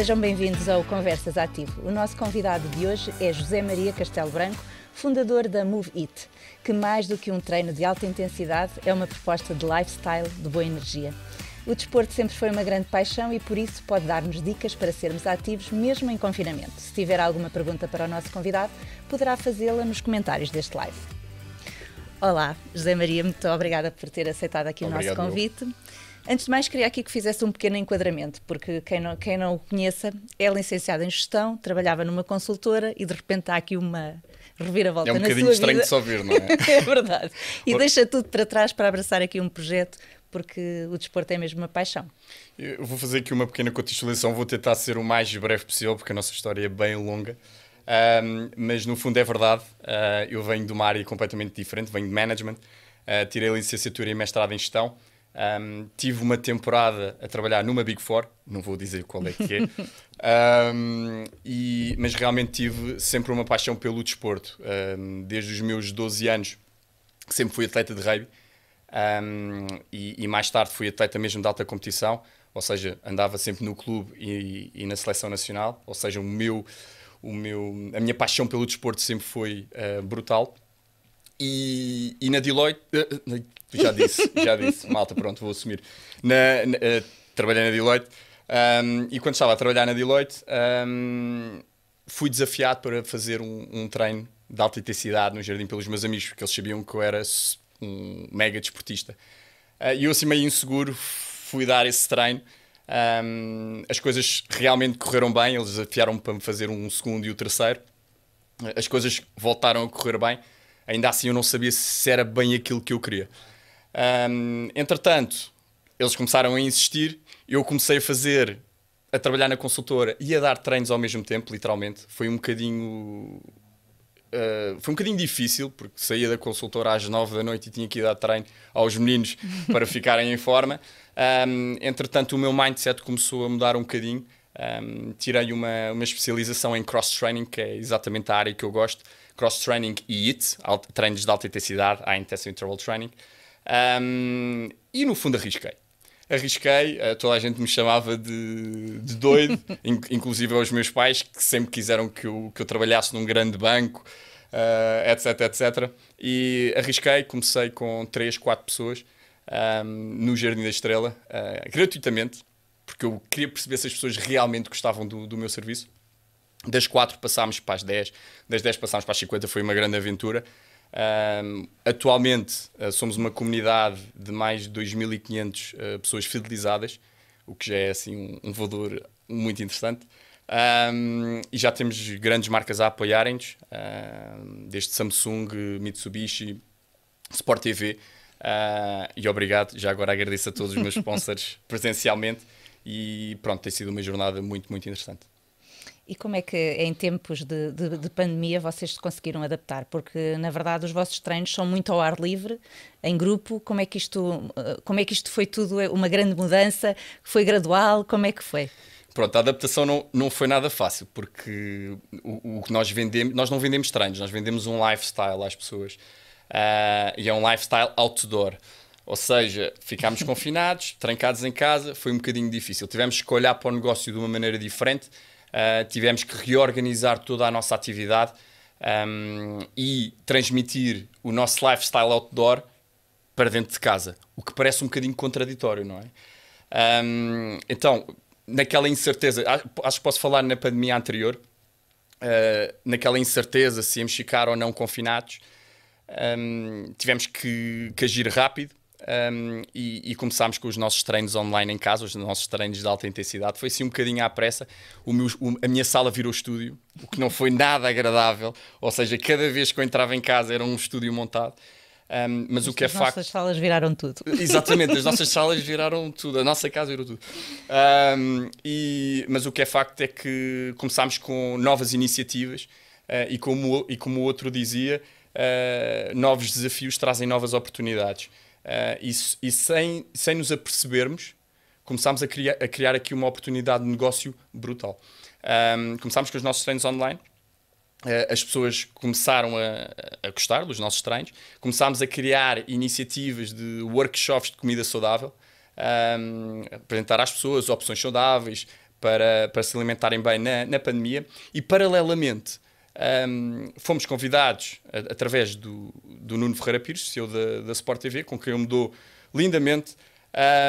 sejam bem-vindos ao Conversas Ativo. O nosso convidado de hoje é José Maria Castelo Branco, fundador da Move It, que mais do que um treino de alta intensidade é uma proposta de lifestyle de boa energia. O desporto sempre foi uma grande paixão e por isso pode dar-nos dicas para sermos ativos mesmo em confinamento. Se tiver alguma pergunta para o nosso convidado, poderá fazê-la nos comentários deste live. Olá, José Maria, muito obrigada por ter aceitado aqui Obrigado, o nosso convite. Antes de mais, queria aqui que fizesse um pequeno enquadramento, porque quem não, quem não o conheça é licenciado em gestão, trabalhava numa consultora e de repente há aqui uma reviravolta na sua vida. É um bocadinho estranho de se ouvir, não é? é verdade. E deixa tudo para trás para abraçar aqui um projeto, porque o desporto é mesmo uma paixão. Eu vou fazer aqui uma pequena contextualização, vou tentar ser o mais breve possível, porque a nossa história é bem longa. Um, mas no fundo é verdade, uh, eu venho de uma área completamente diferente, venho de management, uh, tirei licenciatura e mestrado em gestão um, tive uma temporada a trabalhar numa Big Four, não vou dizer qual é que é, um, e, mas realmente tive sempre uma paixão pelo desporto. Um, desde os meus 12 anos, sempre fui atleta de rugby e, e, mais tarde fui atleta mesmo de alta competição, ou seja, andava sempre no clube e, e na seleção nacional, ou seja, o meu, o meu, a minha paixão pelo desporto sempre foi uh, brutal. E, e, na Deloitte, uh, já disse, já disse, malta, pronto, vou assumir. Na, na, uh, trabalhei na Deloitte um, e quando estava a trabalhar na Deloitte um, fui desafiado para fazer um, um, treino de alta intensidade no jardim pelos meus amigos, porque eles sabiam que eu era um mega desportista. Uh, e eu assim meio inseguro fui dar esse treino. Um, as coisas realmente correram bem, eles desafiaram-me para me fazer um segundo e o terceiro. As coisas voltaram a correr bem, ainda assim eu não sabia se era bem aquilo que eu queria. Um, entretanto, eles começaram a insistir, eu comecei a fazer, a trabalhar na consultora e a dar treinos ao mesmo tempo, literalmente. Foi um bocadinho. Uh, foi um bocadinho difícil, porque saía da consultora às nove da noite e tinha que ir dar treino aos meninos para ficarem em forma. Um, entretanto, o meu mindset começou a mudar um bocadinho. Um, tirei uma, uma especialização em cross-training, que é exatamente a área que eu gosto. Cross-training e IT, treinos de alta intensidade, high intensity interval training. Um, e no fundo arrisquei. Arrisquei, uh, toda a gente me chamava de, de doido, inclusive aos meus pais, que sempre quiseram que eu, que eu trabalhasse num grande banco, uh, etc, etc. E arrisquei, comecei com 3, 4 pessoas um, no Jardim da Estrela, uh, gratuitamente, porque eu queria perceber se as pessoas realmente gostavam do, do meu serviço. Das 4 passámos para as 10, das 10 passámos para as 50, foi uma grande aventura. Um, atualmente uh, somos uma comunidade de mais de 2.500 uh, pessoas fidelizadas, o que já é assim, um, um valor muito interessante. Um, e já temos grandes marcas a apoiarem-nos, desde Samsung, Mitsubishi, Sport TV. Uh, e obrigado, já agora agradeço a todos os meus sponsors presencialmente. E pronto, tem sido uma jornada muito, muito interessante. E como é que em tempos de, de, de, pandemia vocês se conseguiram adaptar? Porque na verdade os vossos treinos são muito ao ar livre, em grupo. Como é que isto, como é que isto foi tudo uma grande mudança? Foi gradual? Como é que foi? Pronto, a adaptação não, não foi nada fácil, porque o, o que nós vendemos, nós não vendemos treinos, nós vendemos um lifestyle às pessoas. Uh, e é um lifestyle outdoor. Ou seja, ficámos confinados, trancados em casa, foi um bocadinho difícil. Tivemos que olhar para o negócio de uma maneira diferente uh, tivemos que reorganizar toda a nossa atividade um, e transmitir o nosso lifestyle outdoor para dentro de casa, o que parece um bocadinho contraditório, não é? Um, então, naquela incerteza, acho que posso falar na pandemia anterior, uh, naquela incerteza se íamos ficar ou não confinados, um, tivemos que, que agir rápido um, e, e, começámos com os nossos treinos online em casa, os nossos treinos de alta intensidade. Foi assim um bocadinho à pressa. O meu, o, a minha sala virou estúdio, o que não foi nada agradável. Ou seja, cada vez que eu entrava em casa era um estúdio montado. Um, mas, mas o que é facto. As nossas salas viraram tudo. Exatamente, as nossas salas viraram tudo, a nossa casa virou tudo. Um, e, mas o que é facto é que começámos com novas iniciativas uh, e, como, e como o outro dizia, uh, novos desafios trazem novas oportunidades. Uh, e, e sem, sem nos apercebermos, começámos a criar, a criar aqui uma oportunidade de negócio brutal. Um, começámos com os nossos treinos online. Uh, as pessoas começaram a, a gostar dos nossos treinos. Começámos a criar iniciativas de workshops de comida saudável, um, apresentar às pessoas opções saudáveis, para, para se alimentarem bem na, na pandemia e, paralelamente, um, fomos convidados, a, através do, do Nuno Ferreira Pires, CEO da, da Sport TV, com quem eu me dou lindamente,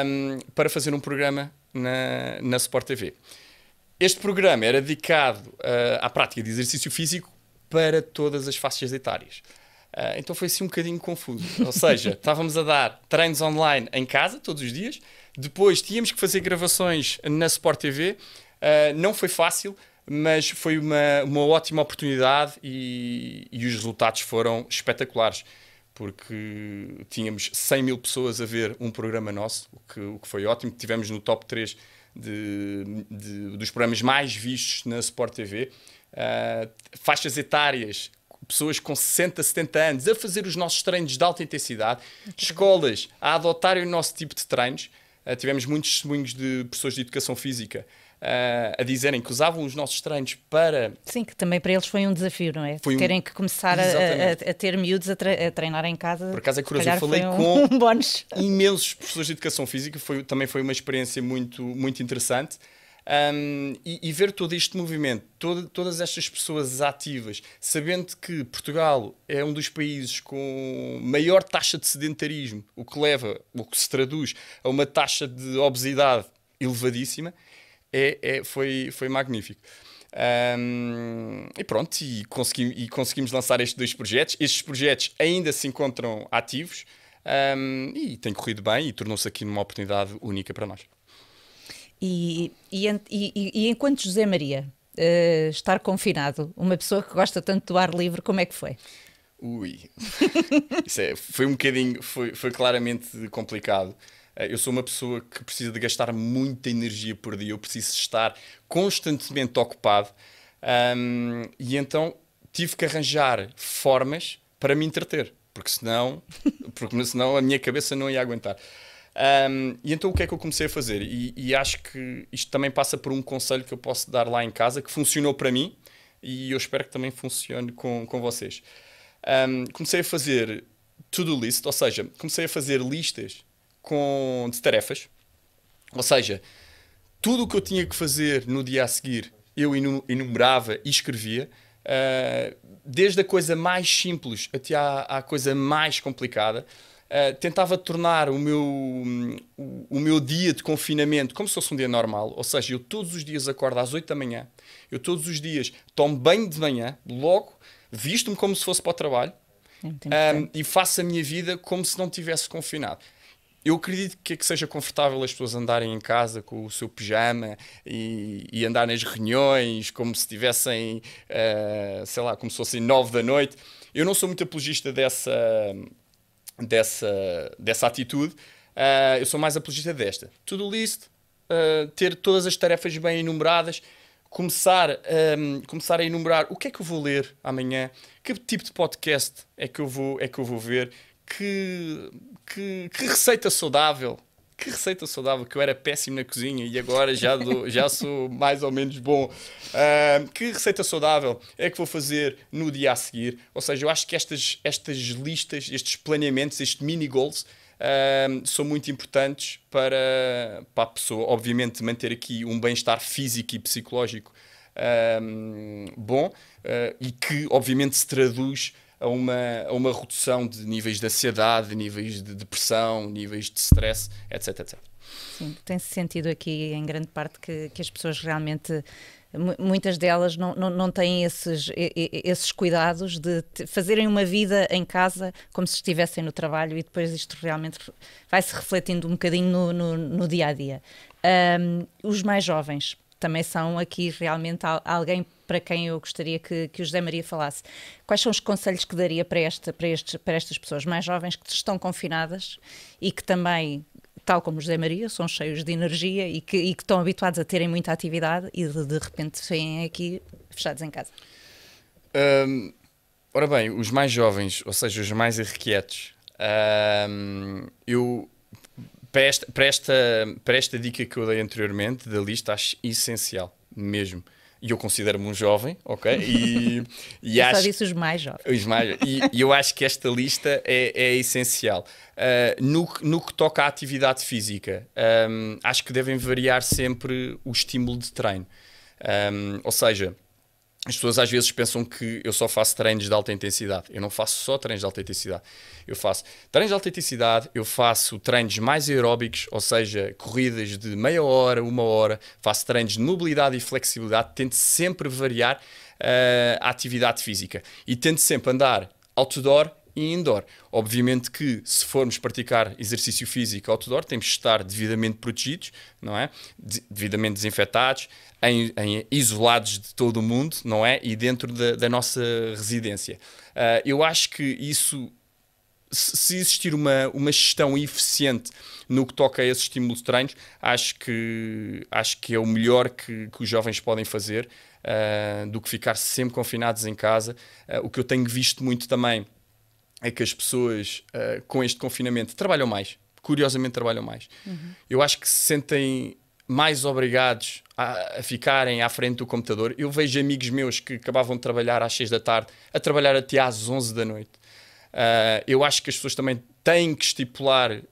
um, para fazer um programa na, na Sport TV. Este programa era dedicado uh, à prática de exercício físico para todas as faixas etárias. Uh, então foi assim um bocadinho confuso. Ou seja, estávamos a dar treinos online em casa todos os dias, depois tínhamos que fazer gravações na Sport TV. Uh, ah, não foi fácil, mas foi uma, uma ótima oportunidade e, e os resultados foram espetaculares. Porque tínhamos 100 mil pessoas a ver um programa nosso, o que, o que foi ótimo. Tivemos no top 3 de, de, dos programas mais vistos na Sport TV. Uh, ah, faixas etárias pessoas com 60, 70 anos a fazer os nossos treinos de alta intensidade, escolas a adotarem o nosso tipo de treinos. Uh, tivemos muitos testemunhos de pessoas de educação física uh, a dizerem que usavam os nossos treinos para. Sim, que também para eles foi um desafio, não é? Um... Terem que começar a, a, a, ter miúdos a, tre a, treinar em casa. Por acaso é curioso, eu falei um, com um imensos professores de educação física, foi, também foi uma experiência muito, muito interessante. Um, e, e, ver todo este movimento, todo, todas estas pessoas ativas, sabendo que Portugal é um dos países com maior taxa de sedentarismo, o que leva, o que se traduz a uma taxa de obesidade elevadíssima, é, é foi, foi magnífico. Um, e pronto, e, consegui, e conseguimos lançar estes dois projetos. Estes projetos ainda se encontram ativos um, e tem corrido bem e tornou-se aqui numa oportunidade única para nós. E, e, e, e enquanto José Maria uh, estar confinado, uma pessoa que gosta tanto do ar livre, como é que foi? Ui, é, foi um bocadinho, foi, foi claramente complicado. Uh, eu sou uma pessoa que precisa de gastar muita energia por dia, eu preciso estar constantemente ocupado um, e então tive que arranjar formas para me entreter, porque senão, porque senão a minha cabeça não ia aguentar. Um, e então o que é que eu comecei a fazer? E, e, acho que isto também passa por um conselho que eu posso dar lá em casa, que funcionou para mim e eu espero que também funcione com, com vocês. Um, comecei a fazer to-do list, ou seja, comecei a fazer listas com, de tarefas, ou seja, tudo o que eu tinha que fazer no dia a seguir eu enumerava e escrevia, uh, desde a coisa mais simples até à, à coisa mais complicada. Uh, tentava tornar o meu, o, o, meu dia de confinamento como se fosse um dia normal. Ou seja, eu todos os dias acordo às 8 da manhã, eu todos os dias tomo banho de manhã, logo, visto-me como se fosse para o trabalho um, e faço a minha vida como se não tivesse confinado. Eu acredito que, é que seja confortável as pessoas andarem em casa com o seu pijama e, e andar nas reuniões como se estivessem, uh, sei lá, como se fossem nove da noite. Eu não sou muito apologista dessa dessa, dessa atitude, uh, eu sou mais apologista desta. Tudo list, uh, ter todas as tarefas bem enumeradas, começar, um, começar a enumerar o que é que eu vou ler amanhã, que tipo de podcast é que eu vou, é que eu vou ver, que, que, que receita saudável que receita saudável, que eu era péssimo na cozinha e agora já, já sou mais ou menos bom. Uh, que receita saudável é que vou fazer no dia a seguir? Ou seja, eu acho que estas, estas listas, estes planeamentos, estes mini goals, uh, são muito importantes para, para a pessoa, obviamente, manter aqui um bem-estar físico e psicológico uh, bom e que, obviamente, se traduz a uma, a uma redução de níveis de ansiedade, níveis de depressão, níveis de stress, etc, etc. Sim, tem-se sentido aqui em grande parte que, que as pessoas realmente muitas delas não, não, não têm esses, esses cuidados de fazerem uma vida em casa como se estivessem no trabalho e depois isto realmente vai-se refletindo um bocadinho no, no, no dia a dia. Um, os mais jovens também são aqui realmente alguém para quem eu gostaria que, que o José Maria falasse. Quais são os conselhos que daria para, esta, para, estes, para estas pessoas mais jovens que estão confinadas e que também tal como o José Maria, são cheios de energia e que, e que estão habituados a terem muita atividade e de, de repente vêm aqui fechados em casa? Um, ora bem, os mais jovens, ou seja, os mais irrequietos, um, eu para esta, para, esta, para esta dica que eu dei anteriormente da lista, acho essencial mesmo e eu considero-me um jovem, ok? E, e eu acho, só disse os mais jovens. Os mais, e, e eu acho que esta lista é, é essencial. Uh, no, no que toca à atividade física, um, acho que devem variar sempre o estímulo de treino. Um, ou seja, as pessoas às vezes pensam que eu só faço treinos de alta intensidade. Eu não faço só treinos de alta intensidade. Eu faço treinos de alta intensidade, eu faço treinos mais aeróbicos, ou seja, corridas de meia hora, uma hora, faço treinos de mobilidade e flexibilidade, tento sempre variar uh, a atividade física e tento sempre andar outdoor e indoor. Obviamente que se formos praticar exercício físico outdoor, temos de estar devidamente protegidos, não é? De devidamente desinfetados, em, em, isolados de todo o mundo, não é? E dentro da, da nossa residência. Uh, eu acho que isso, se existir uma, uma gestão eficiente no que toca a esse estímulo de treinos, acho que, acho que é o melhor que, que os jovens podem fazer uh, do que ficar sempre confinados em casa. Uh, o que eu tenho visto muito também é que as pessoas com este confinamento trabalham mais. Curiosamente, trabalham mais. Uhum. Eu acho que se sentem mais obrigados a, a, ficarem à frente do computador. Eu vejo amigos meus que acabavam de trabalhar às 6 da tarde a trabalhar até às 11 da noite. Uh, eu acho que as pessoas também têm que estipular uh,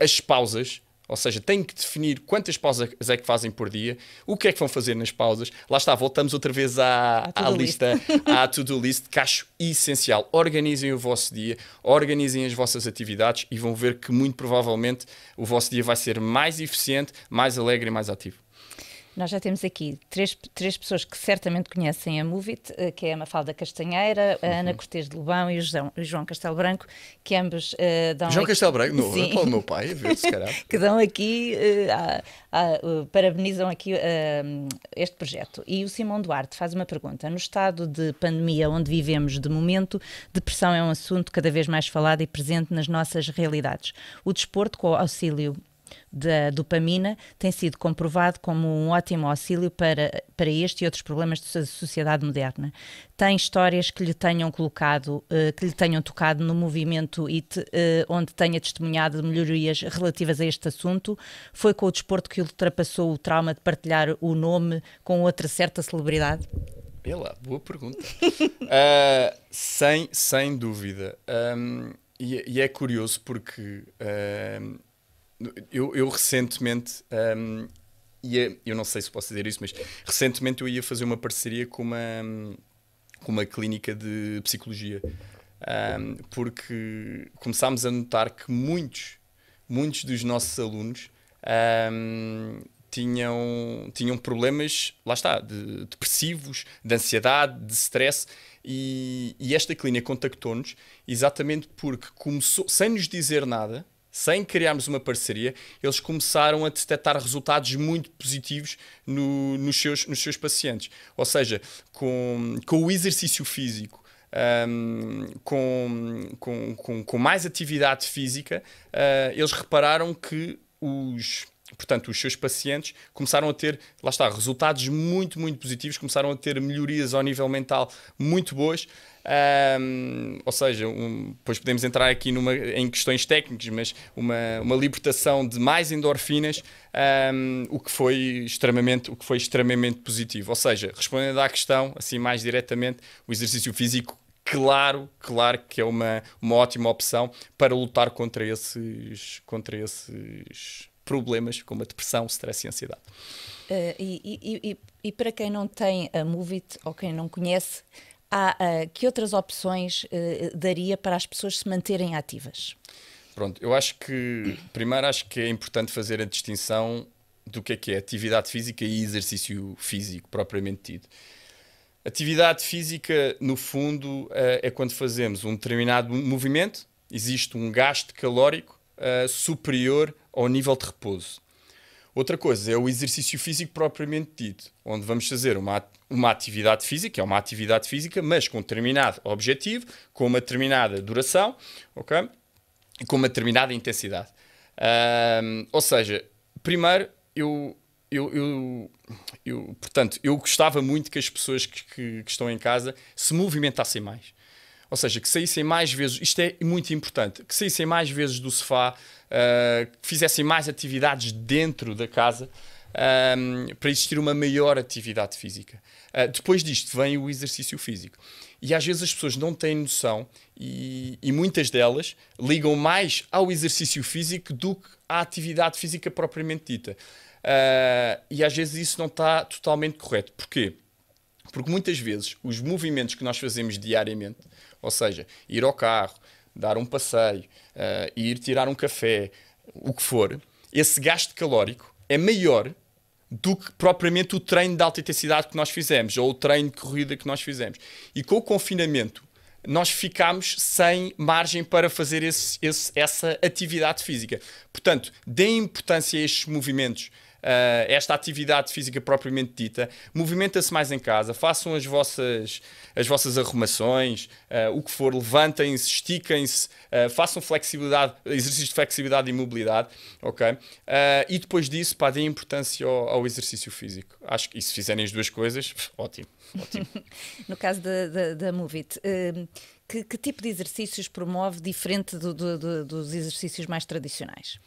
as pausas ou seja, têm que definir quantas pausas é que fazem por dia, o que é que vão fazer nas pausas. Lá está, voltamos outra vez à, à lista, à to-do list, que acho essencial. Organizem o vosso dia, organizem as vossas atividades e vão ver que muito provavelmente o vosso dia vai ser mais eficiente, mais alegre e mais ativo. Nós já temos aqui três, três pessoas que certamente conhecem a Movit, eh, que é a Mafalda Castanheira, a uhum. Ana Cortes de Lobão e o João, o João Castelo Branco, que ambos uh, dão. João aqui... Castelo Branco, não, é para o meu pai, a ver se calhar. que dão aqui, uh, uh, parabenizam aqui este projeto. E o Simão Duarte faz uma pergunta. No estado de pandemia onde vivemos de momento, depressão é um assunto cada vez mais falado e presente nas nossas realidades. O desporto, com o auxílio da dopamina tem sido comprovado como um ótimo auxílio para, para este e outros problemas da sociedade moderna. Tem histórias que lhe tenham colocado, uh, que lhe tenham tocado no movimento IT, uh, onde tenha testemunhado melhorias relativas a este assunto? Foi com o desporto que ultrapassou o trauma de partilhar o nome com outra certa celebridade? Ela, boa pergunta. uh, sem, sem dúvida. Um, e, e, é curioso porque uh, eu, eu recentemente, um, ia, eu não sei se posso dizer isso, mas recentemente eu ia fazer uma parceria com uma, com uma clínica de psicologia. Um, porque começámos a notar que muitos, muitos dos nossos alunos um, tinham, tinham problemas, lá está, de depressivos, de ansiedade, de stress, e, e esta clínica contactou-nos exatamente porque começou, sem nos dizer nada, sem criarmos uma parceria, eles começaram a detectar resultados muito positivos no, nos, seus, nos seus pacientes. Ou seja, com, com o exercício físico, um, com, com, com, com, mais atividade física, uh, eles repararam que os portanto, os seus pacientes começaram a ter, lá está, resultados muito, muito positivos, começaram a ter melhorias ao nível mental muito boas. Um, ou seja, um, depois podemos entrar aqui numa, em questões técnicas, mas uma, uma libertação de mais endorfinas, um, o, que foi extremamente, o que foi extremamente positivo. Ou seja, respondendo à questão, assim mais diretamente, o exercício físico claro, claro que é uma, uma ótima opção para lutar contra esses, contra esses problemas como a depressão, stress e ansiedade. Uh, e, e, e, e, para quem não tem a Movit ou quem não conhece, há, uh, que outras opções uh, daria para as pessoas se manterem ativas? Pronto, eu acho que primeiro acho que é importante fazer a distinção do que é que é atividade física e exercício físico propriamente tido. Atividade física, no fundo, é quando fazemos um determinado movimento, existe um gasto calórico superior ao nível de repouso. Outra coisa é o exercício físico propriamente dito, onde vamos fazer uma, uma atividade física, é uma atividade física, mas com um determinado objetivo, com uma determinada duração, ok? E com uma determinada intensidade. Um, ou seja, primeiro, eu, eu, eu, eu, portanto, eu gostava muito que as pessoas que, que, que estão em casa se movimentassem mais. Ou seja, que saíssem mais vezes, isto é muito importante, que saíssem mais vezes do sofá, uh, que fizessem mais atividades dentro da casa. um, para existir uma maior atividade física. Uh, depois disto vem o exercício físico. E às vezes as pessoas não têm noção e, e, muitas delas ligam mais ao exercício físico do que à atividade física propriamente dita. Uh, e às vezes isso não está totalmente correto. Porquê? Porque muitas vezes os movimentos que nós fazemos diariamente, ou seja, ir ao carro, dar um passeio, uh, ir tirar um café, o que for, esse gasto calórico é maior do que propriamente o treino de alta intensidade que nós fizemos ou o treino de corrida que nós fizemos. E com o confinamento, nós ficámos sem margem para fazer esse, esse, essa atividade física. Portanto, deem importância a estes movimentos esta atividade física propriamente dita, movimenta-se mais em casa, façam as vossas, as vossas arrumações, uh, o que for, levantem-se, estiquem-se, uh, façam flexibilidade, exercício de flexibilidade e mobilidade, ok? e depois disso, pá, deem importância ao, ao, exercício físico. Acho que e se fizerem as duas coisas, ótimo, ótimo. no caso da, da, da Movit, que, que, tipo de exercícios promove diferente do, do, do, dos exercícios mais tradicionais?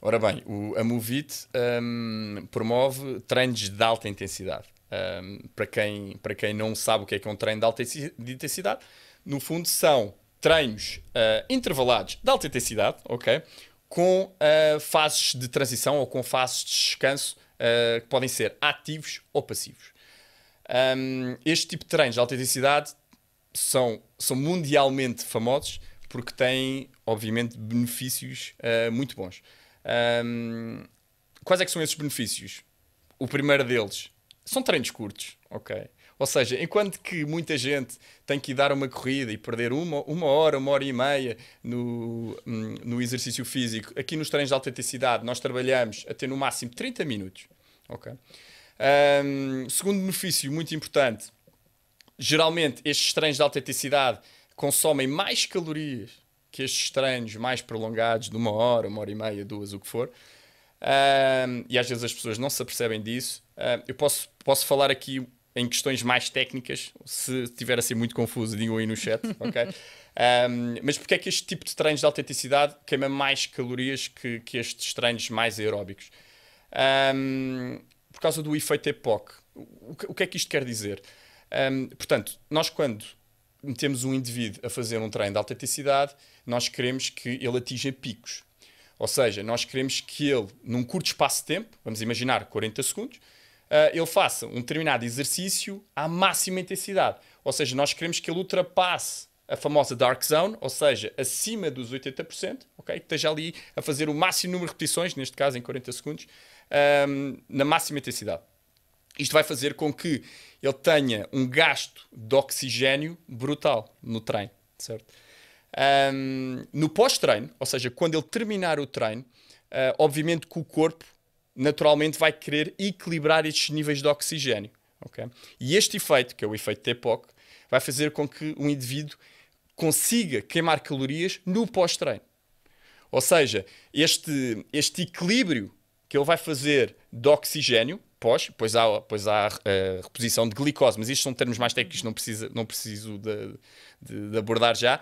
Ora bem, o, a Movit um, promove treinos de alta intensidade. Um, para, quem, para quem não sabe o que é, que é um treino de alta intensidade, no fundo são treinos uh, intervalados de alta intensidade, ok? Com uh, fases de transição ou com fases de descanso uh, que podem ser ativos ou passivos. Um, este tipo de treinos de alta intensidade são, são mundialmente famosos porque têm, obviamente, benefícios muito bons. Um, quais é que são esses benefícios? O primeiro deles são treinos curtos, ok? Ou seja, enquanto que muita gente tem que ir dar uma corrida e perder uma, uma hora, uma hora e meia no, hum, no exercício físico, aqui nos treinos de alta intensidade nós trabalhamos a ter no máximo 30 minutos. ok? Um, segundo benefício muito importante, geralmente estes treinos de alta intensidade consomem mais calorias que estes treinos mais prolongados, de uma hora, uma hora e meia, duas, o que for, um, e às vezes as pessoas não se apercebem disso, um, eu posso, posso falar aqui em questões mais técnicas, se estiver a ser muito confuso, digam aí no chat, ok? Um, mas porque é que este tipo de treinos de alta intensidade queima mais calorias que, que estes treinos mais aeróbicos? Um, por causa do efeito EPOC. O que, o que é que isto quer dizer? Um, portanto, nós quando metemos um indivíduo a fazer um treino de alta intensidade, nós queremos que ele atinja picos. Ou seja, nós queremos que ele, num curto espaço de tempo, vamos imaginar 40 segundos, uh, ele faça um determinado exercício à máxima intensidade. Ou seja, nós queremos que ele ultrapasse a famosa dark zone, ou seja, acima dos 80%, ok? Que esteja ali a fazer o máximo número de repetições, neste caso em 40 segundos, um, na máxima intensidade. Isto vai fazer com que ele tenha um gasto de oxigênio brutal no treino, certo? Um, no pós-treino, ou seja, quando ele terminar o treino, uh, obviamente que o corpo naturalmente vai querer equilibrar estes níveis de oxigênio. Okay? E este efeito, que é o efeito TEPOC, vai fazer com que o indivíduo consiga queimar calorias no pós-treino. Ou seja, este, este equilíbrio que ele vai fazer de oxigênio pós, pois há, pois há uh, reposição de glicose, mas isto são termos mais técnicos, não, precisa, não preciso de, de, de abordar já.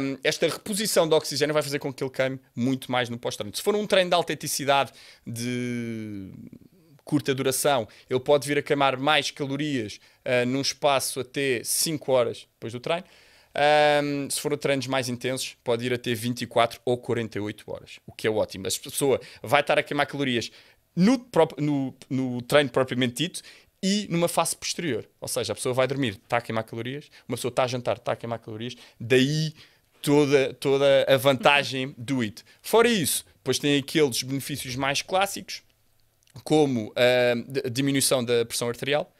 Um, esta reposição de oxigênio vai fazer com que ele queime muito mais no pós-treino. Se for um treino de alta eticidade de curta duração, ele pode vir a queimar mais calorias uh, num espaço até 5 horas depois do treino. Um, se for treinos mais intensos, pode ir até 24 ou 48 horas, o que é ótimo. A pessoa vai estar a queimar calorias no, no, no treino propriamente dito e numa fase posterior. Ou seja, a pessoa vai dormir, está a queimar calorias, uma pessoa está a jantar, está a queimar calorias, daí toda, toda a vantagem do IT. Fora isso, depois tem aqueles benefícios mais clássicos, como a diminuição da pressão arterial,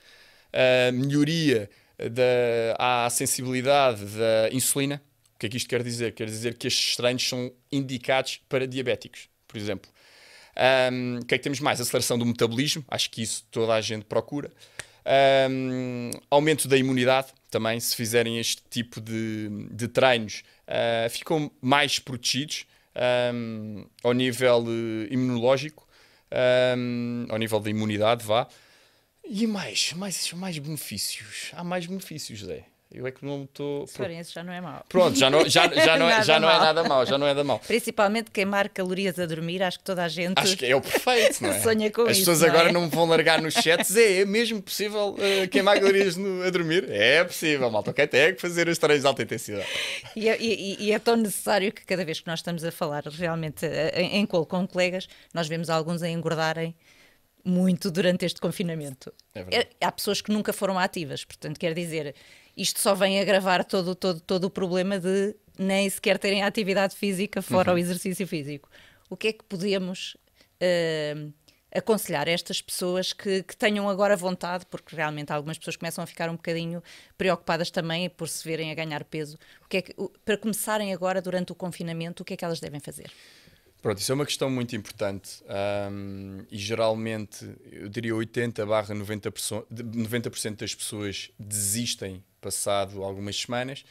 a melhoria da à sensibilidade da insulina. O que é que isto quer dizer? Quer dizer que estes treinos são indicados para diabéticos, por exemplo. Um, o que é que temos mais? Aceleração do metabolismo, acho que isso toda a gente procura. Um, aumento da imunidade, também, se fizerem este tipo de, de treinos, uh, ficam mais protegidos um, ao nível uh, imunológico, ao nível da imunidade, vá. E mais, mais, mais benefícios. Há mais benefícios, Zé. Eu é que não estou. Esses já não é mau. Pronto, já não, já, já não, é, Nada já não é nada mau, já não é nada mau. Principalmente queimar calorias a dormir, acho que toda a gente Acho que é o perfeito, não é? sonha com As isso. pessoas não agora é? não me vão largar nos chats. É, é mesmo possível eh, queimar calorias no- a dormir? É possível, malta. Ok, tem que fazer os treinos de alta intensidade. E é, e- e é tão necessário que cada vez que nós estamos a falar realmente eh, em, em colo com colegas, nós vemos alguns a engordarem muito durante este confinamento. É. É- há pessoas que nunca foram ativas, portanto, quer dizer, isto só vem agravar todo, todo, todo o problema de nem sequer terem atividade física fora Uhum. o exercício físico. O que é que podemos eh, aconselhar a estas pessoas que, que tenham agora vontade, porque realmente algumas pessoas começam a ficar um bocadinho preocupadas também por se verem a ganhar peso, o que é que, para começarem agora durante o confinamento, o que é que elas devem fazer? Pronto, isso é uma questão muito importante ahm, e geralmente eu diria 80 barra 90%, de- 90% das pessoas desistem passado algumas semanas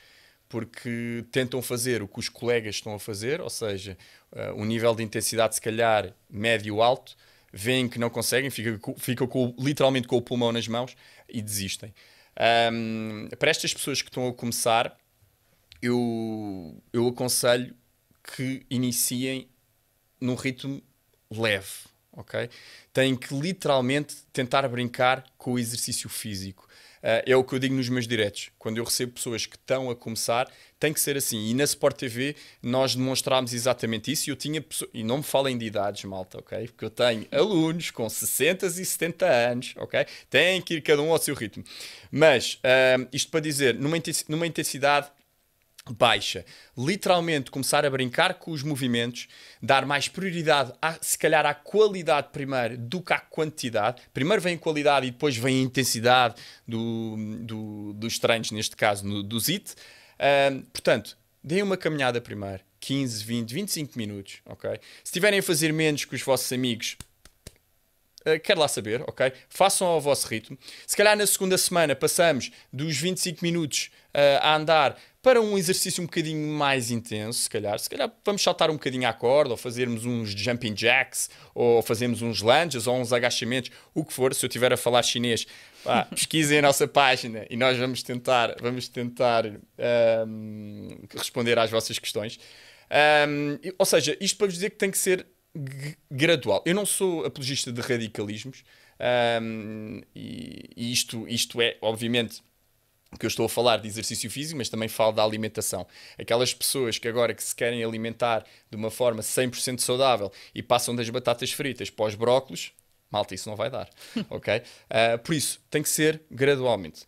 porque tentam fazer o que os colegas estão a fazer, ou seja, ah, um nível de intensidade se calhar médio alto, veem que não conseguem, ficam ficam com- literalmente com o pulmão nas mãos e desistem. Ahm, para estas pessoas que estão a começar, eu, eu aconselho que iniciem num ritmo leve, ok? Têm que literalmente tentar brincar com o exercício físico. Ah, é o que eu digo nos meus diretos. Quando eu recebo pessoas que estão a começar, tem que ser assim. E na Sport TV nós demonstrámos exatamente isso. E eu tinha pessoas, e não me falem de idades, malta, ok? Porque eu tenho alunos com 60 e 70 anos, ok? Têm que ir cada um ao seu ritmo. Mas ah, isto para dizer, numa intensidade baixa. Literalmente começar a brincar com os movimentos, dar mais prioridade, à, se calhar, à qualidade primeiro do que à quantidade. Primeiro vem a qualidade e depois vem a intensidade do, do- dos treinos, neste caso no, do ZIT. Portanto, deem uma caminhada primeiro. 15, 20, 25 minutos, ok? Se estiverem a fazer menos que os vossos amigos, Uh, quero lá saber, ok? Façam ao vosso ritmo. Se calhar na segunda semana passamos dos 25 minutos a andar para um exercício um bocadinho mais intenso, se calhar. Se calhar vamos saltar um bocadinho à corda, ou fazermos uns jumping jacks, ou fazermos uns lunges, ou uns agachamentos, o que for. Se eu estiver a falar chinês, pá, pesquisem a nossa página e nós vamos tentar, vamos tentar um, responder às vossas questões. Um, e- ou seja, isto para vos dizer que tem que ser gradual. Eu não sou apologista de radicalismos um, e, e isto, isto é, obviamente, que eu estou a falar de exercício físico, mas também falo da alimentação. Aquelas pessoas que agora que se querem alimentar de uma forma 100% saudável e passam das batatas fritas para os brócolos, malta, isso não vai dar, ok? Ah, por isso, tem que ser gradualmente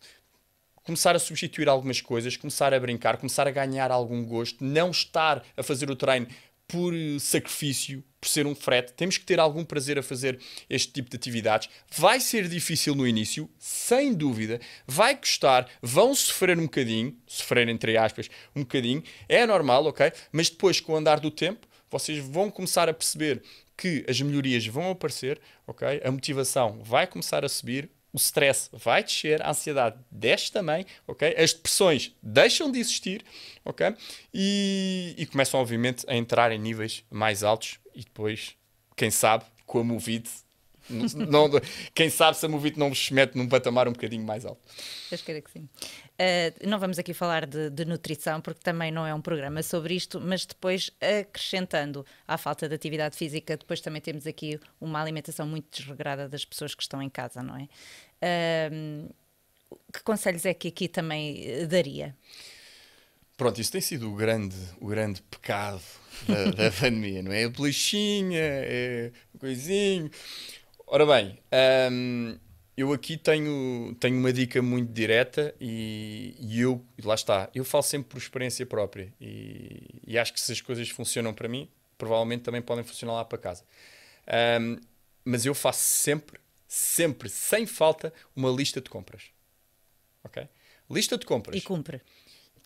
começar a substituir algumas coisas, começar a brincar, começar a ganhar algum gosto, não estar a fazer o treino por eh, sacrifício, por ser um frete. Temos que ter algum prazer a fazer este tipo de atividades. Vai ser difícil no início, sem dúvida. Vai custar, vão sofrer um bocadinho, sofrer entre aspas, um bocadinho. É normal, ok? Mas depois, com o andar do tempo, vocês vão começar a perceber que as melhorias vão aparecer, ok? A motivação vai começar a subir, o stress vai descer, a ansiedade desce também, ok? As depressões deixam de existir, ok? E, e começam, obviamente, a entrar em níveis mais altos e depois, quem sabe, com a Movit, não, não- quem sabe se a Movit não vos mete num patamar um bocadinho mais alto. Que sim. Uh, não vamos aqui falar de, de nutrição, porque também não é um programa sobre isto, mas depois, acrescentando à falta de atividade física, depois também temos aqui uma alimentação muito desregrada das pessoas que estão em casa, não é? Uh, que conselhos é que aqui também eh, daria? Pronto, isso tem sido o grande, o grande pecado da, da pandemia, não é? A bolachinha, é o coisinho. Ora bem, hum, eu aqui tenho, tenho uma dica muito direta e, e eu, lá está, eu falo sempre por experiência própria e, e acho que se as coisas funcionam para mim, provavelmente também podem funcionar lá para casa. Hum, mas eu faço sempre, sempre, sem falta, uma lista de compras. Ok? Lista de compras. E cumpre.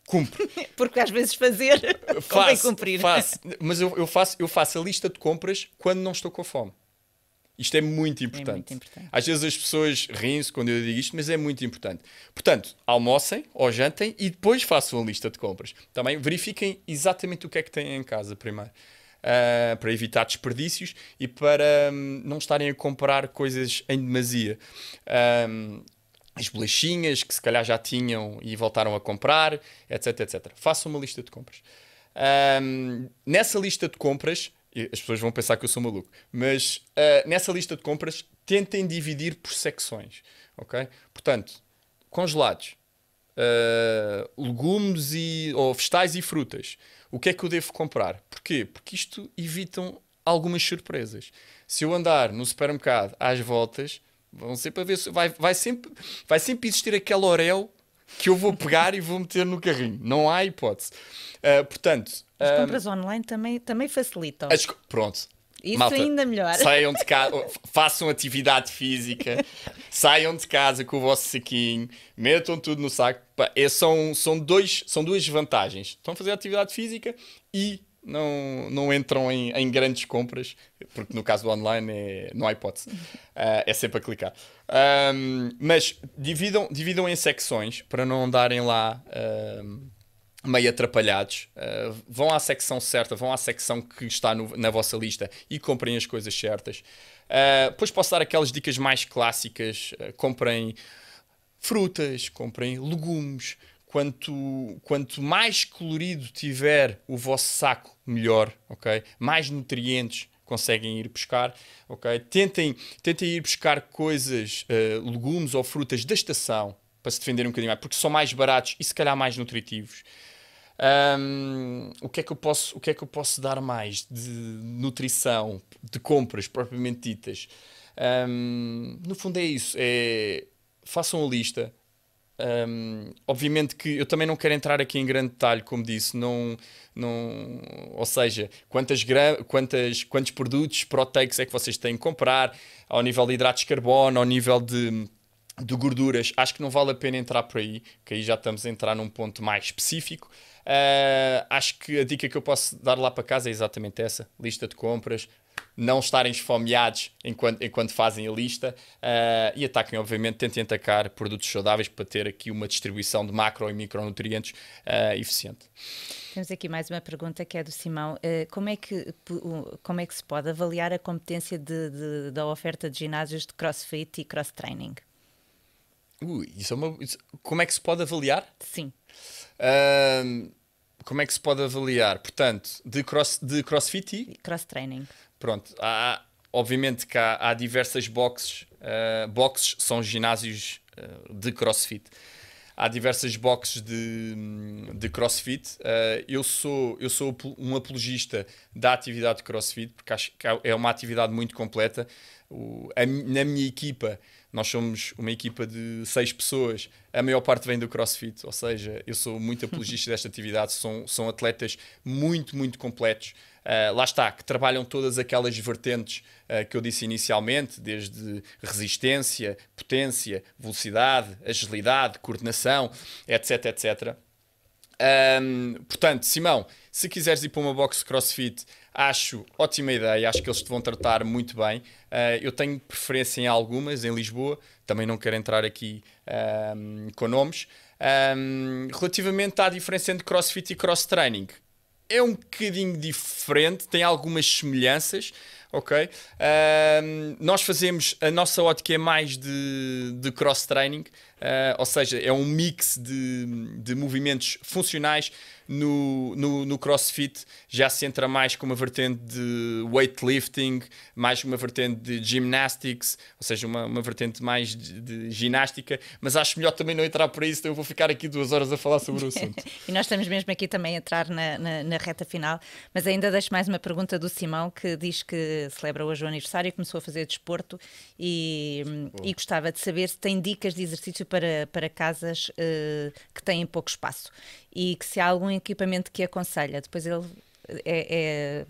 Cumpre. Porque às vezes fazer convém cumprir. faço. Mas eu, eu faço, eu faço a lista de compras quando não estou com fome. Isto é muito importante. muito importante. Às vezes as pessoas riem-se quando eu digo isto, mas é muito importante. Portanto, almocem ou jantem e depois façam a lista de compras. Também verifiquem exatamente o que é que têm em casa primeiro. Ah, para evitar desperdícios e para hum, não estarem a comprar coisas em demasia. Ahm, as bolachinhas que se calhar já tinham e voltaram a comprar, etc, etc. Façam uma lista de compras. Um, nessa lista de compras, as pessoas vão pensar que eu sou maluco, mas uh, nessa lista de compras, tentem dividir por secções, ok? Portanto, congelados, uh, legumes e, ou vegetais e frutas. O que é que eu devo comprar? Porquê? Porque isto evitam algumas surpresas. Se eu andar no supermercado às voltas, vão sempre a ver vai, vai sempre vai sempre existir aquele orel que eu vou pegar e vou meter no carrinho. Não há hipótese. Uh, portanto, as um, compras online também, também facilitam. As, pronto. Isso Malta, ainda melhor. Saiam de casa, façam atividade física, saiam de casa com o vosso saquinho, metam tudo no saco. É, são, são, dois, são duas vantagens. Estão a fazer atividade física e não, não entram em, em, grandes compras, porque no caso do online é, não há hipótese. Uh, é sempre a clicar. Um, mas dividam, dividam em secções para não andarem lá um, meio atrapalhados. Uh, vão à secção certa, vão à secção que está no, na vossa lista e comprem as coisas certas. Uh, depois posso dar aquelas dicas mais clássicas. comprem frutas, comprem legumes quanto, quanto mais colorido tiver o vosso saco, melhor, ok? Mais nutrientes conseguem ir buscar, ok? Tentem, tentem ir buscar coisas, uh, legumes ou frutas da estação, para se defender um bocadinho mais, porque são mais baratos e se calhar mais nutritivos. Um, o, que é que eu posso, o que é que eu posso dar mais de nutrição, de compras propriamente ditas? Um, no fundo é isso, é, façam a lista, um, obviamente que eu também não quero entrar aqui em grande detalhe, como disse, não, não, ou seja, quantas quantas, quantos produtos proteicos é que vocês têm que comprar, ao nível de hidratos de carbono, ao nível de, de gorduras, acho que não vale a pena entrar por aí, que aí já estamos a entrar num ponto mais específico. Uh, acho que a dica que eu posso dar lá para casa é exatamente essa: lista de compras, não estarem esfomeados enquanto, enquanto fazem a lista uh, e ataquem, obviamente, tentem atacar produtos saudáveis para ter aqui uma distribuição de macro e micronutrientes uh, eficiente. Temos aqui mais uma pergunta que é do Simão. Uh, como, é que, como é que se pode avaliar a competência de, de, da oferta de ginásios de crossfit e cross-training? Ui, isso é uma, isso, como é que se pode avaliar? Sim. como é que se pode avaliar? Portanto, de, cross, de crossfit e? Cross-training. Pronto, há, obviamente que há, há diversas boxes. Uh, boxes são ginásios uh, de crossfit. Há diversas boxes de, de crossfit. Uh, eu, sou, eu sou um apologista da atividade de crossfit, porque acho que é uma atividade muito completa. O, a, na minha equipa, nós somos uma equipa de seis pessoas, a maior parte vem do CrossFit, ou seja, eu sou muito apologista desta atividade, são, são atletas muito, muito completos. Uh, lá está, que trabalham todas aquelas vertentes uh, que eu disse inicialmente, desde resistência, potência, velocidade, agilidade, coordenação, etc, etc. Um, portanto, Simão, se quiseres ir para uma box crossfit, acho ótima ideia, acho que eles te vão tratar muito bem. Uh, eu tenho preferência em algumas, em Lisboa, também não quero entrar aqui um, com nomes. Um, relativamente à diferença entre crossfit e cross training, é um bocadinho diferente, tem algumas semelhanças, ok? Uh, nós fazemos, a nossa ótica é mais de, de cross-training, uh, ou seja, é um mix de, de movimentos funcionais. No, no, no, CrossFit já se entra mais com uma vertente de weightlifting, mais uma vertente de gymnastics, ou seja, uma, uma vertente mais de, de ginástica, mas acho melhor também não entrar por isso, então eu vou ficar aqui duas horas a falar sobre o assunto. e nós estamos mesmo aqui também a entrar na, na, na, reta final, mas ainda deixo mais uma pergunta do Simão, que diz que celebra hoje o aniversário e começou a fazer desporto. E, e gostava de saber se tem dicas de exercício para, para casas uh, que têm pouco espaço e que se há algum equipamento que aconselha. Depois ele é, é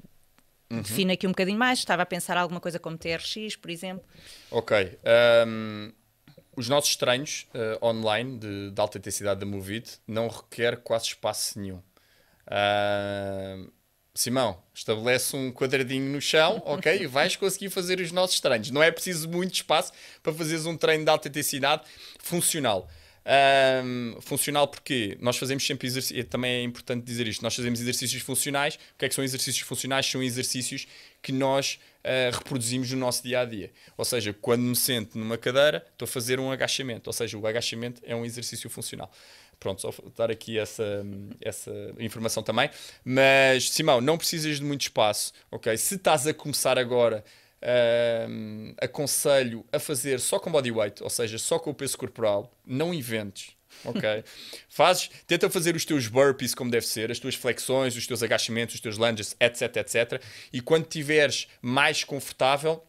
uhum. define aqui um bocadinho mais. Estava a pensar alguma coisa como TRX, por exemplo. Ok. Um, os nossos treinos uh, online de, de, alta intensidade da Movit não requer quase espaço nenhum. Uh, Simão, estabelece um quadradinho no chão, ok? E vais conseguir fazer os nossos treinos. Não é preciso muito espaço para fazeres um treino de alta intensidade funcional. Um, funcional porque nós fazemos sempre exercícios, também é importante dizer isto, nós fazemos exercícios funcionais. O que é que são exercícios funcionais? São exercícios que nós uh, reproduzimos no nosso dia a dia. Ou seja, quando me sento numa cadeira, estou a fazer um agachamento. Ou seja, o agachamento é um exercício funcional. Pronto, só dar aqui essa, essa informação também. Mas, Simão, não precisas de muito espaço, ok? Se estás a começar agora Uh, aconselho a fazer só com bodyweight, ou seja, só com o peso corporal, não inventes. Ok? Fazes, tenta fazer os teus burpees como deve ser, as tuas flexões, os teus agachamentos, os teus lunges, etc, etc. E quando estiveres mais confortável,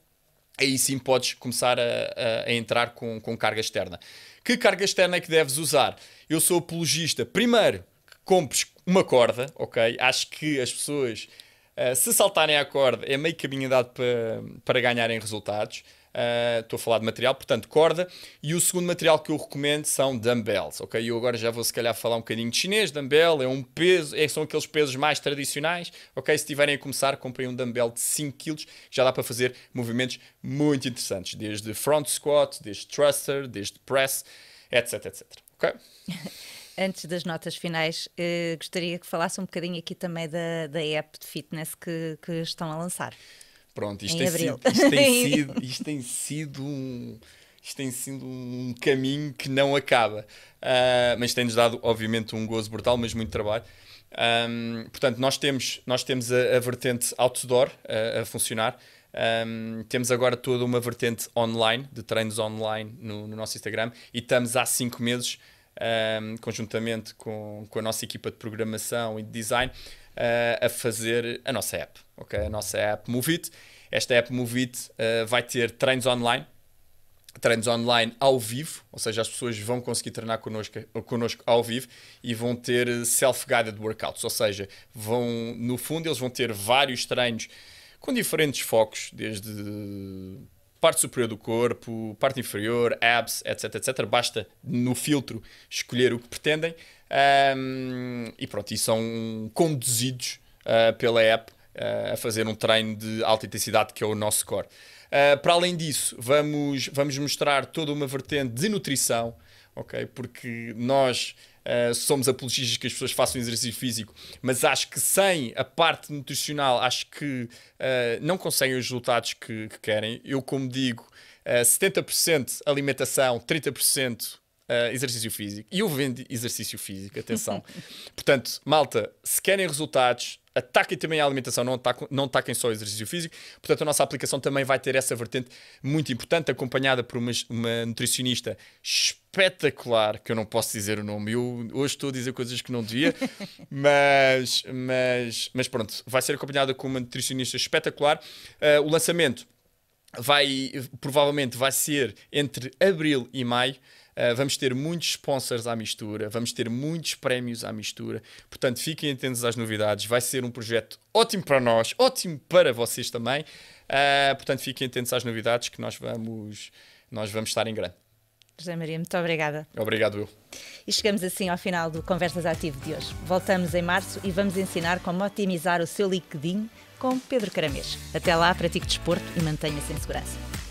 aí sim podes começar a, a, a, entrar com, com carga externa. Que carga externa é que deves usar? Eu sou apologista, primeiro, que compres uma corda, ok? Acho que as pessoas Uh, se saltarem à corda, é meio caminho dado para, para ganharem resultados. Uh, estou a falar de material, portanto, corda. E o segundo material que eu recomendo são dumbbells, ok? Eu agora já vou se calhar falar um bocadinho de chinês. Dumbbell é um peso, é, são aqueles pesos mais tradicionais, ok? Se tiverem a começar, comprem um dumbbell de 5 kg, já dá para fazer movimentos muito interessantes, desde front squat, desde thruster, desde press, etc, etc, ok? antes das notas finais, eh, gostaria que falasse um bocadinho aqui também da, da app de fitness que, que estão a lançar. Pronto, isto, tem sido, isto, tem sido, isto tem sido um isto tem sido um caminho que não acaba. Uh, mas tem-nos dado, obviamente, um gozo brutal, mas muito trabalho. Um, portanto, nós temos, nós temos a, a vertente outdoor a, a funcionar. Um, temos agora toda uma vertente online, de treinos online no, no nosso Instagram, e estamos há cinco meses um, conjuntamente com, com a nossa equipa de programação e de design, uh, a fazer a nossa app, ok? A nossa app Movit. Esta app Movit uh, vai ter treinos online, treinos online ao vivo, ou seja, as pessoas vão conseguir treinar connosco, connosco ao vivo e vão ter self-guided workouts, ou seja, vão, no fundo, eles vão ter vários treinos com diferentes focos, desde parte superior do corpo, parte inferior, abs, etc, etc. Basta no filtro escolher o que pretendem um, e pronto, e são conduzidos uh, pela app uh, a fazer um treino de alta intensidade que é o nosso core. Uh, para além disso, vamos, vamos mostrar toda uma vertente de nutrição, ok? Porque nós Uh, somos apologistas que as pessoas façam exercício físico, mas acho que sem a parte nutricional, acho que uh, não conseguem os resultados que, que querem. Eu, como digo, uh, 70% alimentação, 30% Uh, exercício físico. E eu vendo exercício físico, atenção. Portanto, malta, se querem resultados, ataquem também a alimentação, não ataquem, não ataquem só o exercício físico. Portanto, a nossa aplicação também vai ter essa vertente muito importante, acompanhada por uma, uma nutricionista espetacular, que eu não posso dizer o nome. Eu hoje estou a dizer coisas que não devia, mas, mas, mas pronto, vai ser acompanhada com uma nutricionista espetacular. Uh, o lançamento vai provavelmente vai ser entre abril e maio. Uh, vamos ter muitos sponsors à mistura, vamos ter muitos prémios à mistura. Portanto, fiquem atentos às novidades. Vai ser um projeto ótimo para nós, ótimo para vocês também. Uh, portanto, fiquem atentos às novidades que nós vamos, nós vamos estar em grande. José Maria, muito obrigada. Obrigado, eu. E chegamos assim ao final do Conversas Ativo de hoje. Voltamos em março e vamos ensinar como otimizar o seu LinkedIn com Pedro Caramês. Até lá, pratique desporto e mantenha-se em segurança.